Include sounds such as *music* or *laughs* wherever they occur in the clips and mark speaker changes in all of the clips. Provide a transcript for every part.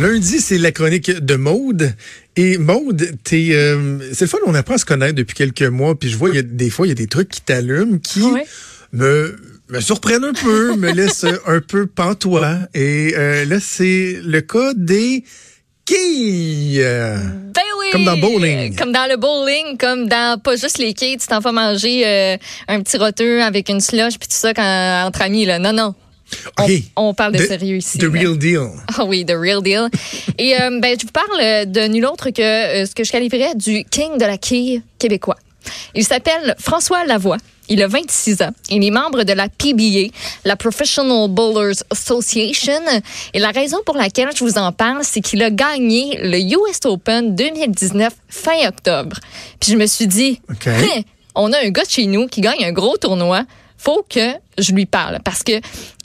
Speaker 1: Lundi, c'est la chronique de Maude. Et Maude, t'es, euh, c'est le fun, on apprend à se connaître depuis quelques mois. Puis je vois, il y a des fois, il y a des trucs qui t'allument, qui me, me surprennent un peu, me *laughs* laissent un peu pantois. Et euh, là, c'est le cas des quilles.
Speaker 2: Ben oui!
Speaker 1: Comme dans bowling.
Speaker 2: Comme dans le bowling, comme dans pas juste les quilles, tu t'en fais manger euh, un petit roteux avec une slush puis tout ça quand, entre amis. Là. Non, non. On, parle de,
Speaker 1: The-
Speaker 2: sérieux ici.
Speaker 1: The real deal. *laughs*
Speaker 2: Ah oui, the real deal. Et euh, ben, je vous parle euh, de nul autre que euh, ce que je qualifierais du king de la quille québécois. Il s'appelle François Lavoie. Il a 26 ans. Il est membre de la PBA, la Professional Bowlers Association. Et la raison pour laquelle je vous en parle, c'est qu'il a gagné le US Open 2019 fin octobre. Puis je me suis dit. Hein, on a un gars de chez nous qui gagne un gros tournoi. Faut que je lui parle parce que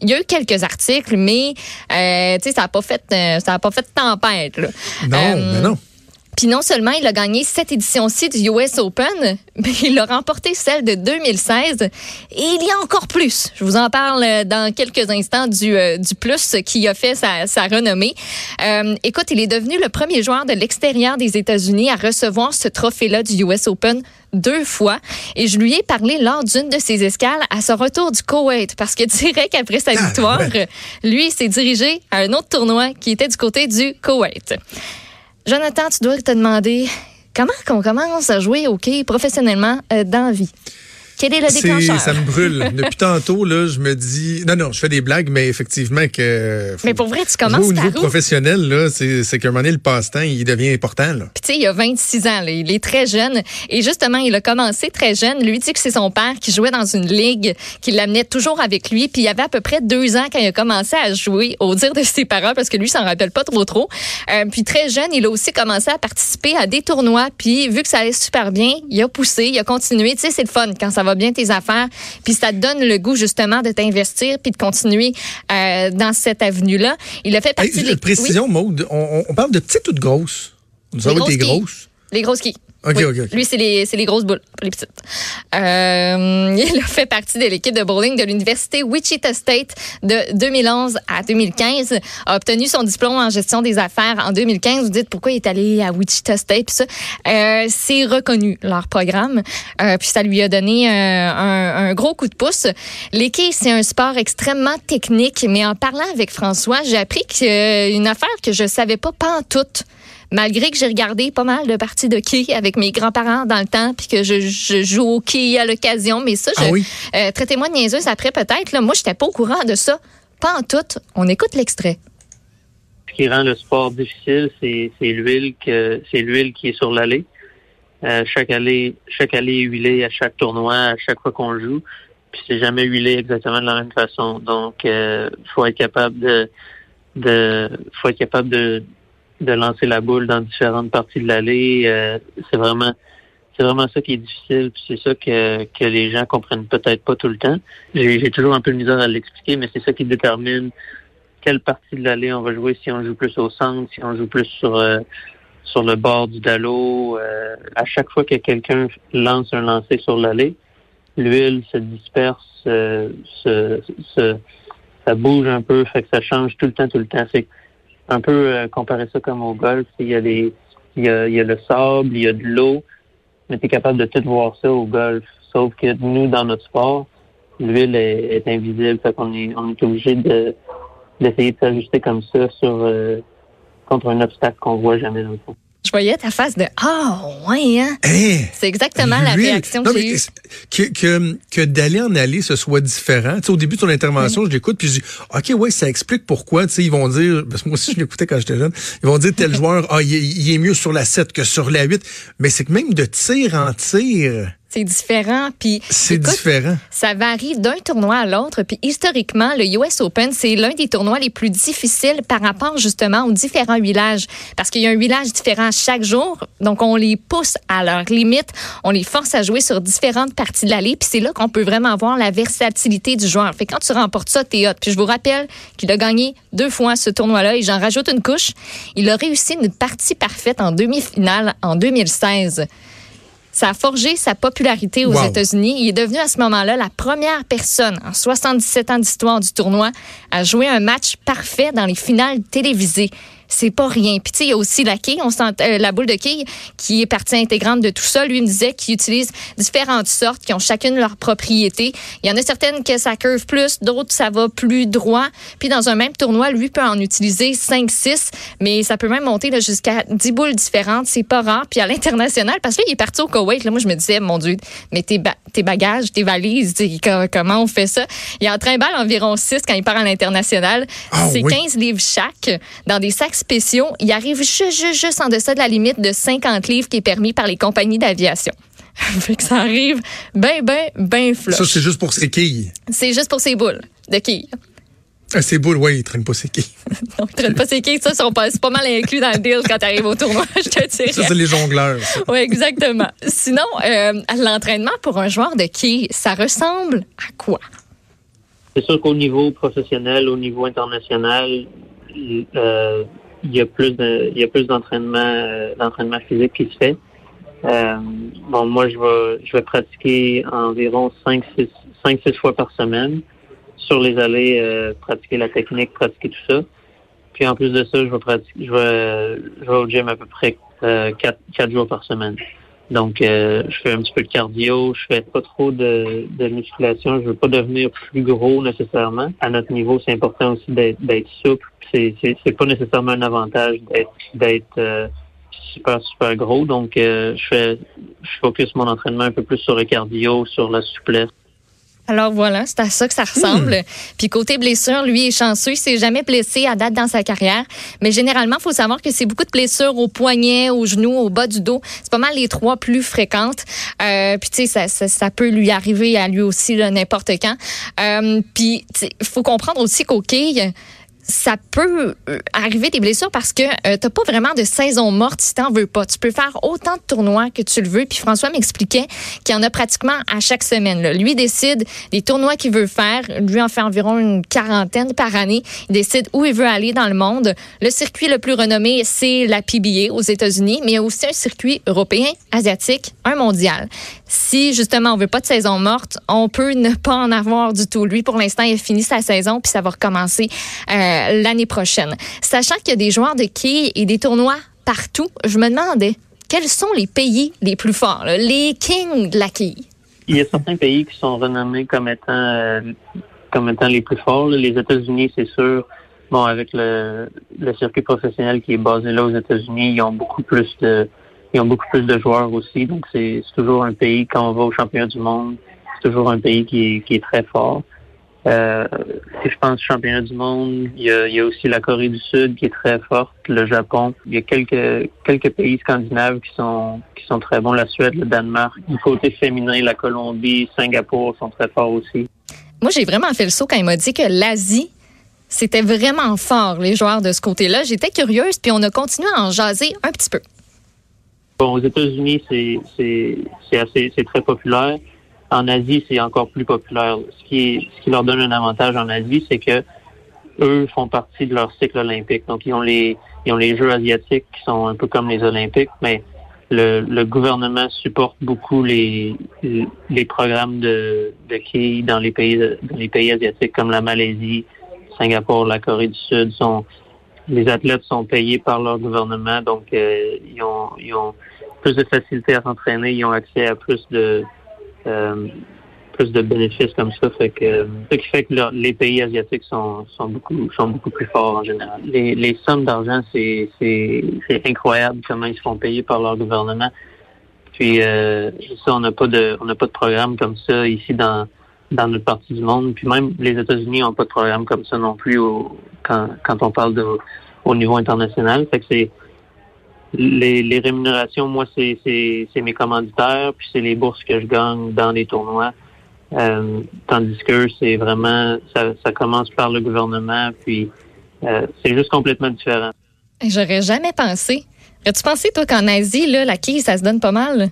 Speaker 2: il y a eu quelques articles, mais euh, tu sais ça a pas fait euh, ça a pas fait tempête. Là.
Speaker 1: Non,
Speaker 2: Euh,
Speaker 1: mais non.
Speaker 2: Puis non seulement il a gagné cette édition-ci du US Open, *laughs* mais il a remporté celle de 2016 et il y a encore plus. Je vous en parle dans quelques instants du, euh, du plus qui a fait sa, sa renommée. Euh, écoute, il est devenu le premier joueur de l'extérieur des États-Unis à recevoir ce trophée-là du US Open deux fois et je lui ai parlé lors d'une de ses escales à son retour du Koweït parce que *laughs* direct après sa
Speaker 1: Ah,
Speaker 2: victoire, lui s'est dirigé à un autre tournoi qui était du côté du Koweït. Jonathan, tu dois te demander comment qu'on commence à jouer au hockey professionnellement euh, dans la vie. Quel est le déclencheur?
Speaker 1: ça me brûle. Depuis tantôt, là, je me dis, non, non, je fais des blagues, mais effectivement que. faut-
Speaker 2: Mais pour vrai, tu commences
Speaker 1: au niveau professionnel, là, c'est, qu'à un moment donné, le passe-temps, il devient important, là.
Speaker 2: Puis tu sais, il a 26 ans, là, il est très jeune. Et justement, il a commencé très jeune. Lui dit que c'est son père qui jouait dans une ligue, qui l'amenait toujours avec lui. Puis il avait à peu près deux ans quand il a commencé à jouer, au dire de ses parents, parce que lui, il s'en rappelle pas trop trop. Euh, puis très jeune, il a aussi commencé à participer à des tournois. Puis vu que ça allait super bien, il a poussé, il a continué. Tu sais, c'est le fun quand ça va bien tes affaires. Puis ça te donne le goût justement de t'investir puis de continuer euh, dans cette avenue-là. Il a fait
Speaker 1: Hey,
Speaker 2: partie des...
Speaker 1: une précision, Maude, on, parle de petites ou de grosses? Nous avons
Speaker 2: grosses
Speaker 1: des grosses.
Speaker 2: Les grosses quilles. Oui. Lui, c'est les, grosses boules, pas les petites. Euh, *laughs* il a fait partie de l'équipe de bowling de l'Université Wichita State de 2011 à 2015. A obtenu son diplôme en gestion des affaires en 2015. Vous dites pourquoi il est allé à Wichita State, puis ça. Euh, c'est reconnu, leur programme. Euh, puis ça lui a donné un, un gros coup de pouce. Les quilles, c'est un sport extrêmement technique, mais en parlant avec François, j'ai appris qu'une affaire que je savais pas, pas en toute malgré que j'ai regardé pas mal de parties de quilles avec mes grands-parents dans le temps, puis que je, je joue au quilles à l'occasion, mais ça, je,
Speaker 1: Ah oui?
Speaker 2: euh, traitez-moi de niaiseuse après peut-être. Là, moi, j'étais pas au courant de ça. Pas en tout. On écoute l'extrait.
Speaker 3: Ce qui rend le sport difficile, c'est c'est l'huile que c'est l'huile qui est sur l'allée. Euh, chaque allée, chaque allée est huilée à chaque tournoi, à chaque fois qu'on joue. Puis c'est jamais huilé exactement de la même façon. Donc, il faut être capable de, de, faut être capable de, de lancer la boule dans différentes parties de l'allée. Euh, c'est vraiment, c'est vraiment ça qui est difficile. Puis c'est ça que, que les gens comprennent peut-être pas tout le temps. J'ai toujours un peu de misère à l'expliquer, mais c'est ça qui détermine quelle partie de l'allée on va jouer, si on joue plus au centre, si on joue plus sur euh, sur le bord du dallo. Euh, à chaque fois que quelqu'un lance un lancer sur l'allée, l'huile se disperse, euh, se, se- ça bouge un peu, fait que ça change tout le temps, tout le temps. Un peu euh, comparer ça comme au golf. Il y a les, il y a, il y a le sable, il y a de l'eau, mais tu es capable de tout voir ça au golf. Sauf que nous, dans notre sport, l'huile est, est invisible, fait qu'on est, on est obligé de d'essayer de s'ajuster comme ça sur euh, contre un obstacle qu'on voit jamais dans le fond.
Speaker 2: Je voyais ta face de Ah, ouais, hein? C'est exactement la réaction
Speaker 1: Non,
Speaker 2: que j'ai eue.
Speaker 1: que, que, que d'aller en aller, ce soit différent. Tu sais, au début de ton intervention, je l'écoute, puis je dis, OK, ouais, ça explique pourquoi. Tu sais, ils vont dire, parce que moi aussi, je l'écoutais quand j'étais jeune, ils vont dire, tel *laughs* joueur, ah, il, est- il est mieux sur la 7 que sur la 8. Mais c'est que même de tir en tir,
Speaker 2: c'est différent. Puis
Speaker 1: c'est différent.
Speaker 2: Ça varie d'un tournoi à l'autre. Puis historiquement, le US Open, c'est l'un des tournois les plus difficiles par rapport justement aux différents huilages. Parce qu'il y a un huilage différent chaque jour. Donc, on les pousse à leur limite. On les force à jouer sur différentes parties de l'allée. Puis c'est là qu'on peut vraiment voir la versatilité du joueur. Fait quand tu remportes ça, t'es hot. Puis je vous rappelle qu'il a gagné deux fois ce tournoi-là. Et j'en rajoute une couche. Il a réussi une partie parfaite en demi-finale en 2016. Ça a forgé sa popularité aux États-Unis. Il est devenu à ce moment-là la première personne en 77 ans d'histoire du tournoi à jouer un match parfait dans les finales télévisées c'est pas rien. Puis tu sais, il y a aussi la quille, on sent, euh, la boule de quille qui est partie intégrante de tout ça. Lui me disait qu'il utilise différentes sortes qui ont chacune leur propriété. Il y en a certaines que ça curve plus, d'autres ça va plus droit. Puis dans un même tournoi, lui peut en utiliser 5 6, mais ça peut même monter jusqu'à 10 boules différentes, c'est pas rare. Puis à l'international parce qu'il est parti au Koweït, là moi je me disais mon dieu, mais tes, tes bagages, tes valises, comment on fait ça? Il en trimballe environ 6 quand il part à l'international. Ah c'est 15 livres chaque dans des sacs spéciaux, il arrive juste, juste, en deçà de la limite de 50 livres qui est permis par les compagnies d'aviation. *laughs* fait que ça arrive bien, bien, bien flot.
Speaker 1: Ça, c'est juste pour ses quilles.
Speaker 2: C'est juste pour ses boules de quilles.
Speaker 1: Ah, ses boules, oui, il traîne pas ses quilles. *laughs*
Speaker 2: non, il traîne pas ses quilles. Ça, c'est pas mal inclus dans le deal quand tu arrives au tournoi, *laughs* je te dirais.
Speaker 1: Ça, c'est les jongleurs.
Speaker 2: Oui, exactement. Sinon, euh, l'entraînement pour un joueur de quilles, ça ressemble à quoi?
Speaker 3: C'est sûr qu'au niveau professionnel, au niveau international, euh, il y a plus de, il y a plus d'entraînement, euh, d'entraînement physique qui se fait. Euh, bon, moi, je vais, je vais pratiquer environ 5 6 5 6 fois par semaine sur les allées, euh, pratiquer la technique, pratiquer tout ça. Puis en plus de ça, je vais pratiquer, je vais, je vais au gym à peu près euh, 4, 4 jours par semaine. Donc, euh, je fais un petit peu de cardio, je fais pas trop de, de musculation. Je veux pas devenir plus gros nécessairement. À notre niveau, c'est important aussi d'être souple. C'est c'est pas nécessairement un avantage d'être d'être euh, super super gros. Donc, euh, je fais je focus mon entraînement un peu plus sur le cardio, sur la souplesse.
Speaker 2: Alors voilà, c'est à ça que ça ressemble. Hmm. Puis côté blessure, lui est chanceux, il s'est jamais blessé à date dans sa carrière, mais généralement, il faut savoir que c'est beaucoup de blessures au poignet, au genou, au bas du dos. C'est pas mal les trois plus fréquentes. Euh, puis tu sais, ça, ça, peut lui arriver à lui aussi n'importe quand. Euh, puis il faut comprendre aussi qu'au quai, ça peut euh, arriver des blessures parce que euh, t'as pas vraiment de saison morte si t'en veux pas. Tu peux faire autant de tournois que tu le veux. Puis François m'expliquait qu'il y en a pratiquement à chaque semaine. Là. Lui décide des tournois qu'il veut faire. Lui en fait environ une quarantaine par année. Il décide où il veut aller dans le monde. Le circuit le plus renommé, c'est la PBA aux États-Unis, mais il y a aussi un circuit européen, asiatique, un mondial. Si justement on veut pas de saison morte, on peut ne pas en avoir du tout. Lui, pour l'instant, il a fini sa saison, puis ça va recommencer. Euh, euh, l'année prochaine. Sachant qu'il y a des joueurs de quilles et des tournois partout, je me demandais quels sont les pays les plus forts, les kings de la quille.
Speaker 3: Il y a certains pays qui sont renommés comme étant euh, comme étant les plus forts. Les États-Unis, c'est sûr. Bon, avec le, circuit professionnel qui est basé là aux États-Unis, ils ont beaucoup plus de ils ont beaucoup plus de joueurs aussi. Donc c'est toujours un pays quand on va au championnat du monde, c'est toujours un pays qui est très fort. Euh, si je pense championnat du monde, il y, a, il y, a, aussi la Corée du Sud qui est très forte, le Japon. Il y a quelques quelques pays scandinaves qui sont qui sont très bons, la Suède, le Danemark. Du côté féminin, la Colombie, Singapour sont très forts aussi.
Speaker 2: Moi, j'ai vraiment fait le saut quand il m'a dit que l'Asie c'était vraiment fort, les joueurs de ce côté-là. J'étais curieuse, puis on a continué à en jaser un petit peu.
Speaker 3: Bon, aux États-Unis, c'est c'est assez c'est très populaire. En Asie, c'est encore plus populaire. Ce qui, qui leur donne un avantage en Asie, c'est que eux font partie de leur cycle olympique. Donc, ils ont les, ils ont les Jeux asiatiques qui sont un peu comme les Olympiques, mais le, gouvernement supporte beaucoup les, les programmes de, de quilles dans les pays, dans les pays asiatiques comme la Malaisie, Singapour, la Corée du Sud. Sont, les athlètes sont payés par leur gouvernement, donc euh, ils, ont, ils ont plus de facilité à s'entraîner, ils ont accès à plus de euh, plus de bénéfices comme ça. Fait que, ce qui fait que les pays asiatiques sont, sont beaucoup sont beaucoup plus forts en général. Les, les sommes d'argent, c'est, c'est, c'est incroyable comment ils se font payer par leur gouvernement. Puis euh, ça, on n'a pas de on n'a pas de programme comme ça ici dans dans notre partie du monde. Puis même les États-Unis n'ont pas de programme comme ça non plus au, quand, quand on parle de au niveau international. Fait que c'est les, les rémunérations, moi, c'est mes commanditaires, puis c'est les bourses que je gagne dans les tournois. Euh, tandis que c'est vraiment, ça, ça, commence par le gouvernement, puis euh, c'est juste complètement différent.
Speaker 2: J'aurais jamais pensé. As-tu pensé, toi, qu'en Asie, là, la quille, ça se donne pas mal?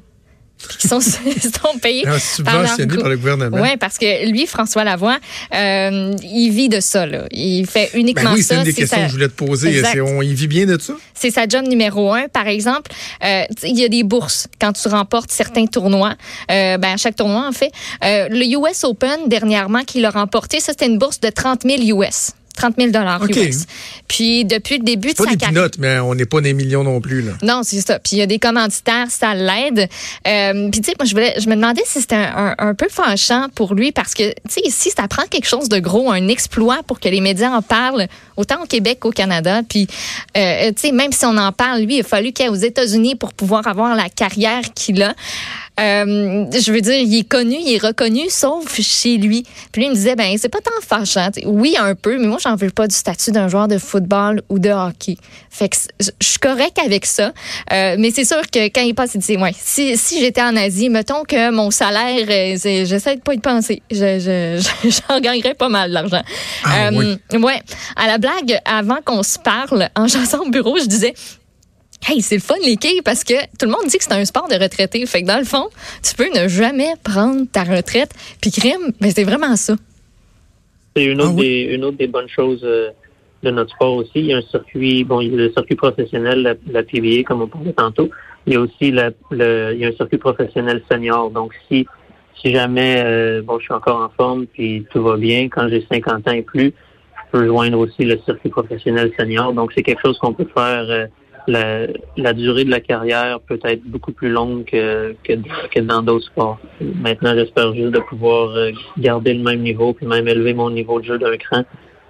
Speaker 2: Qui sont, *laughs* sont payés
Speaker 1: ah, subventionnés par, le gouvernement.
Speaker 2: Oui, parce que lui, François Lavoie, euh, il vit de ça. Là. Il fait uniquement
Speaker 1: ben oui,
Speaker 2: ça.
Speaker 1: C'est une des questions que je voulais te poser. On, il vit bien de ça?
Speaker 2: C'est sa job numéro un. Par exemple, euh, il y a des bourses quand tu remportes certains tournois. Euh, ben, à chaque tournoi, en fait. Le US Open, dernièrement, qu'il a remporté, ça, c'était une bourse de 30 000 US. 30 000 dollars US. Puis depuis le début de
Speaker 1: sa
Speaker 2: carrière,
Speaker 1: mais on n'est pas des millions non plus là.
Speaker 2: Non, c'est ça. Puis il y a des commanditaires, ça l'aide. Euh, puis tu sais, moi je voulais, je me demandais si c'était un, un, peu fâchant pour lui parce que tu sais, si ça prend quelque chose de gros, un exploit pour que les médias en parlent, autant au Québec qu'au Canada. Puis euh, tu sais, même si on en parle, lui, il a fallu qu'il aille aux États-Unis pour pouvoir avoir la carrière qu'il a. Euh, je veux dire, il est connu, il est reconnu, sauf chez lui. Puis lui, il me disait, ben c'est pas tant fâchant. oui, un peu, mais moi, j'en veux pas du statut d'un joueur de football ou de hockey. Fait que je suis correct avec ça. Euh, mais c'est sûr que quand il passe, il dit, ouais, si, si j'étais en Asie, mettons que mon salaire, euh, j'essaie de pas y penser. Je, je, *laughs* j'en gagnerais pas mal d'argent.
Speaker 1: Ah,
Speaker 2: euh, Ouais. À la blague, avant qu'on se parle, en *laughs* chassant au bureau, je disais, Hey, c'est le fun, les quilles, parce que tout le monde dit que c'est un sport de retraité. Fait que dans le fond, tu peux ne jamais prendre ta retraite. Puis crime, mais c'est vraiment ça.
Speaker 3: C'est une, autre ah des, une autre des bonnes choses euh, de notre sport aussi. Il y a un circuit, bon, il y a le circuit professionnel, la, la PBA, comme on parlait tantôt. Il y a aussi la, le, il y a un circuit professionnel senior. Donc, si, si jamais, euh, bon, je suis encore en forme, puis tout va bien, quand j'ai 50 ans et plus, je peux joindre aussi le circuit professionnel senior. Donc, c'est quelque chose qu'on peut faire euh, la, la, durée de la carrière peut être beaucoup plus longue que, que, dans d'autres sports. Maintenant, j'espère juste de pouvoir euh, garder le même niveau, puis même élever mon niveau de jeu d'un cran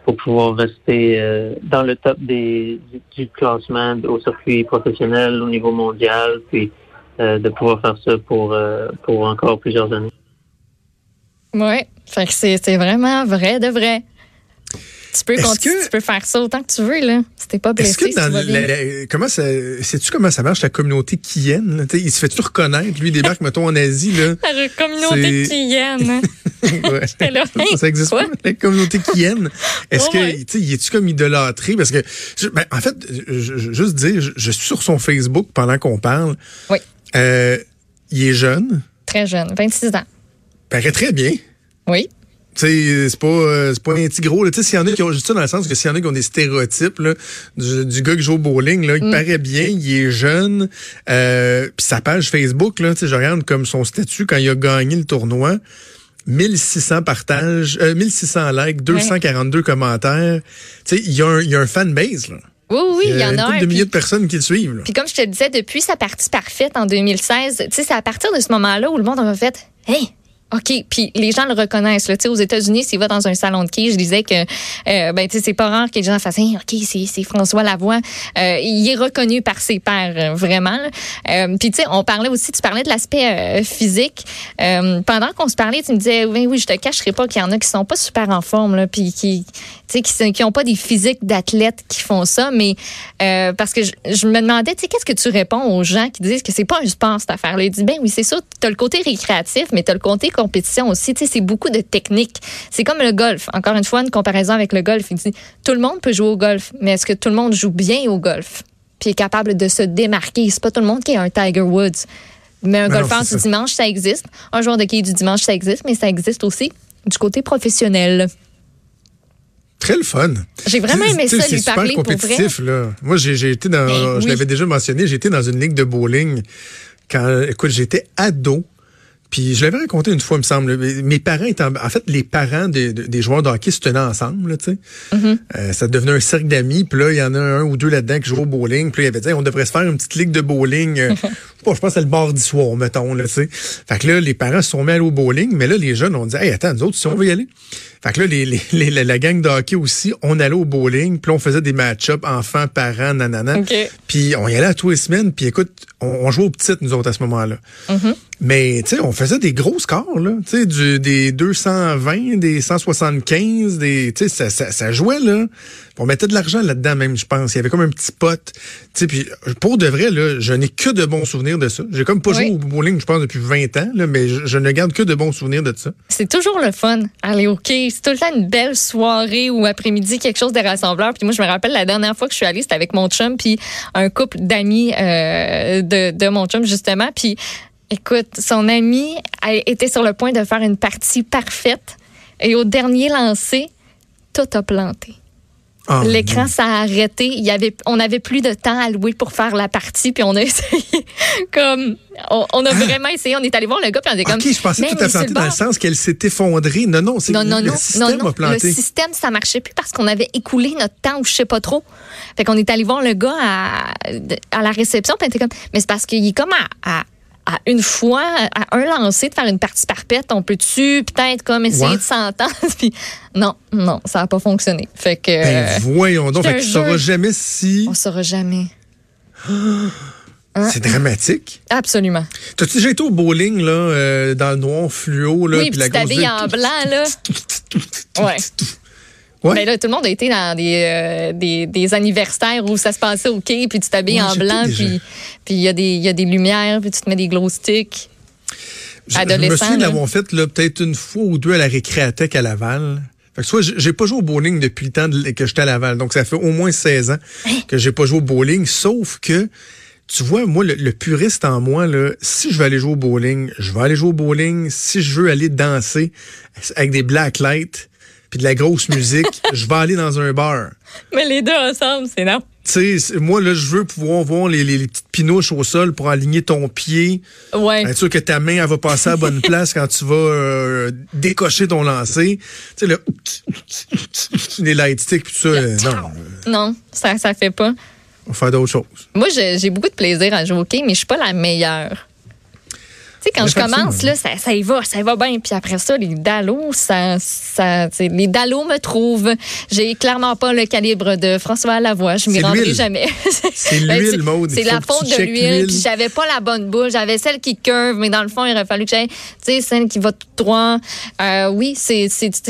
Speaker 3: pour pouvoir rester euh, dans le top des, du, classement au circuit professionnel au niveau mondial, puis euh, de pouvoir faire ça pour, pour encore plusieurs années.
Speaker 2: Oui, c'est vraiment vrai de vrai. Tu peux, tu peux faire ça autant que tu veux, là. Si pas blessé,
Speaker 1: que dans comment ça, sais-tu comment ça marche, la communauté Kien? Il se fait-tu reconnaître? Lui, il débarque, *laughs* mettons, en Asie, là?
Speaker 2: La communauté Kien. *laughs* ouais.
Speaker 1: là, ça existe pas, la communauté Kien. Est-ce oh que, tu sais, il est-tu comme idolâtré? Parce que, ben, en fait, je, juste dire, je, suis sur son Facebook pendant qu'on parle.
Speaker 2: Oui.
Speaker 1: Euh, il est jeune.
Speaker 2: Très jeune, 26 ans.
Speaker 1: Paraît très bien.
Speaker 2: Oui
Speaker 1: c'est pas euh, c'est pas un petit gros. Tu sais, s'il y en a qui ont juste ça dans le sens que s'il y en a qui ont des stéréotypes là, du, gars qui joue au bowling, là, il mm. paraît bien, il est jeune. Euh, Puis sa page Facebook, là, je regarde comme son statut quand il a gagné le tournoi. 1600 partages, euh, 1600 likes, 242 commentaires. Tu sais, il y, a un, il y a un fan base, là.
Speaker 2: Oui, oui, il y, en a
Speaker 1: un. de milliers de personnes qui le suivent.
Speaker 2: Puis comme je te disais, depuis sa partie parfaite en 2016, tu sais, c'est à partir de ce moment-là où le monde a fait, hey, OK. Puis les gens le reconnaissent. Là. Aux États-Unis, s'il va dans un salon de quai, je disais que euh, ben, c'est pas rare que les gens fassent OK, c'est François Lavoie. Euh, il est reconnu par ses pairs, euh, vraiment. Euh, puis tu sais, on parlait aussi, tu parlais de l'aspect euh, physique. pendant qu'on se parlait, tu me disais oui, oui, je te cacherai pas qu'il y en a qui sont pas super en forme, là, puis qui, qui, qui ont pas des physiques d'athlètes qui font ça, mais parce que je, me demandais, tu sais, qu'est-ce que tu réponds aux gens qui disent que c'est pas un sport cette affaire-là? Ils disent ben oui, c'est ça, tu le côté récréatif, mais tu le côté compétition aussi. Tu sais, c'est beaucoup de technique. C'est comme le golf. Encore une fois, une comparaison avec le golf. Il dit, tout le monde peut jouer au golf, mais est-ce que tout le monde joue bien au golf? Puis est capable de se démarquer. C'est pas tout le monde qui est un Tiger Woods. Mais un golfeur du dimanche, ça existe. Un joueur de quai du dimanche, ça existe, mais ça existe aussi du côté professionnel.
Speaker 1: Très le fun.
Speaker 2: J'ai vraiment aimé ça lui parler compétitif,
Speaker 1: pour vrai. Là. Moi, j'ai été dans, ben je l'avais déjà mentionné, j'ai été dans une ligue de bowling quand, écoute, j'étais ado. Puis je l'avais raconté une fois, il me semble. Mes parents étaient en, fait les parents des joueurs de hockey se tenaient ensemble, tu sais.
Speaker 2: Mm-hmm.
Speaker 1: Euh, ça devenait un cercle d'amis. Puis là, il y en a un ou deux là-dedans qui jouent au bowling. Puis là, il avait dit, on devrait se faire une petite ligue de bowling. Euh, *laughs* je pense que c'est le mardi soir, mettons, là, tu sais. Fait que là, les parents se sont mis à aller au bowling, mais là, les jeunes ont dit, hey, attends, nous autres, si on veut y aller. Fait que là, les, les, la gang de hockey aussi, on allait au bowling, puis on faisait des match-ups enfants, parents, nanana. Puis on y allait à tous les semaines, puis écoute, on, jouait aux petites, nous autres, à ce moment-là.
Speaker 2: Mm-hmm.
Speaker 1: Mais, tu sais, on faisait faisait des gros scores, là. Tu sais, des 220, des 175, des, tu sais, ça, ça, ça jouait, là. On mettait de l'argent là-dedans, même, je pense. Il y avait comme un petit pot. Tu sais, puis pour de vrai, là, je n'ai que de bons souvenirs de ça. J'ai comme pas
Speaker 2: Oui.
Speaker 1: joué au bowling, je pense, depuis 20 ans, là, mais je, je ne garde que de bons souvenirs de ça.
Speaker 2: C'est toujours le fun, aller au quai. C'est tout le temps une belle soirée ou après-midi, quelque chose de rassembleur. Puis moi, je me rappelle la dernière fois que je suis allée, c'était avec mon chum, puis un couple d'amis euh, de, de mon chum, justement. Puis écoute, son ami a- était sur le point de faire une partie parfaite. Et au dernier lancer, tout a planté.
Speaker 1: Ah,
Speaker 2: L'écran s'est arrêté. Il y avait, on n'avait plus de temps à louer pour faire la partie, puis on a *laughs* essayé comme, on, on a vraiment essayé. On est allé voir le gars, puis on était comme.
Speaker 1: OK, je pensais tout à planté dans le sens qu'elle s'est effondrée. Non, non, c'est
Speaker 2: Non, non,
Speaker 1: le
Speaker 2: non,
Speaker 1: système
Speaker 2: non, non.
Speaker 1: a planté.
Speaker 2: Le système, ça marchait plus parce qu'on avait écoulé notre temps ou je sais pas trop. Fait qu'on est allé voir le gars à, à la réception, puis on était comme, mais c'est parce qu'il est comme à, à, à une fois, à un lancer de faire une partie parfaite, on peut-tu peut-être comme essayer
Speaker 1: Ouais.
Speaker 2: de s'entendre? *laughs* Puis non, non, ça n'a pas fonctionné. Fait que
Speaker 1: Ben,
Speaker 2: euh,
Speaker 1: voyons donc. Fait que tu sauras jamais si
Speaker 2: on saura jamais. *gasps* Hein?
Speaker 1: c'est dramatique.
Speaker 2: Absolument.
Speaker 1: T'as-tu déjà été au bowling, là, euh, dans le noir fluo, là,
Speaker 2: oui, puis
Speaker 1: la
Speaker 2: tu
Speaker 1: grosse
Speaker 2: en blanc, là. *laughs* Ouais.
Speaker 1: Ouais.
Speaker 2: Ben là, tout le monde a été dans des, euh, des, des anniversaires où ça se passait au quai, puis tu t'habilles
Speaker 1: Ouais,
Speaker 2: en blanc, puis il y, a des- y a des lumières, puis tu te mets des glow sticks.
Speaker 1: Je, je me souviens de l'avoir fait peut-être une fois ou deux à la récréathèque à Laval. Fait que soit j'ai pas joué au bowling depuis le temps que j'étais à Laval. Donc ça fait au moins 16 ans
Speaker 2: Hein?
Speaker 1: que j'ai pas joué au bowling. Sauf que, tu vois, moi, le, le puriste en moi, là, si je veux aller jouer au bowling, je vais aller jouer au bowling. Si je veux aller danser avec des black lights puis de la grosse musique, *laughs* je vais aller dans un bar.
Speaker 2: Mais les deux ensemble, c'est non.
Speaker 1: Tu sais, moi, là, je veux pouvoir voir les, les- les petites pinouches au sol pour aligner ton pied.
Speaker 2: Ouais.
Speaker 1: Être sûr que ta main, elle va passer à la bonne *laughs* place quand tu vas euh, décocher ton lancer. Tu sais, le *laughs* les light sticks, puis tout ça. euh, non,
Speaker 2: Non, ça ça fait pas.
Speaker 1: on va faire d'autres choses.
Speaker 2: Moi, j'ai beaucoup de plaisir à jouer au quai, mais je suis pas la meilleure. Sais, quand je commence, là, ça, ça y va, ça y va bien. Puis après ça, les dallos, ça, ça, les dallos me trouvent. J'ai clairement pas le calibre de François Lavoie. Je m'y rendrai jamais.
Speaker 1: C'est *laughs*
Speaker 2: Ben,
Speaker 1: l'huile, Maude.
Speaker 2: C'est la
Speaker 1: faut
Speaker 2: faute de l'huile. Puis j'avais pas la bonne bouche. J'avais celle qui curve, mais dans le fond, il aurait fallu que j'aille, tu sais, celle qui va tout droit. Euh, oui, c'est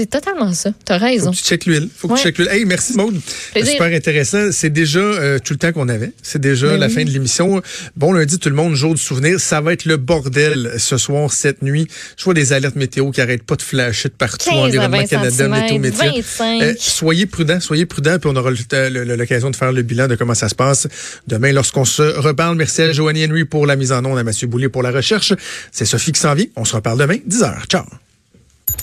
Speaker 2: totalement ça. T'as
Speaker 1: Faut
Speaker 2: raison.
Speaker 1: que tu checkes l'huile. Faut que
Speaker 2: Ouais.
Speaker 1: tu checkes l'huile. Hey, merci Maude. Super intéressant. C'est déjà euh, tout le temps qu'on avait. C'est déjà
Speaker 2: Ben
Speaker 1: la
Speaker 2: oui.
Speaker 1: fin de l'émission. Bon lundi tout le monde, jour du souvenir. Ça va être le bordel ce soir, cette nuit. Je vois des alertes météo qui arrêtent pas de flasher de partout.
Speaker 2: 15 à
Speaker 1: Environnement
Speaker 2: 20
Speaker 1: Canada, Météo.
Speaker 2: 25.
Speaker 1: Euh, soyez prudents, soyez prudents, puis on aura le- l'occasion de faire le bilan de comment ça se passe demain lorsqu'on se reparle. Merci à Joanny Henry pour la mise en onde, à Mathieu Boulay pour la recherche. C'est Sophie qui s'en vient. On se reparle demain, 10h. Ciao.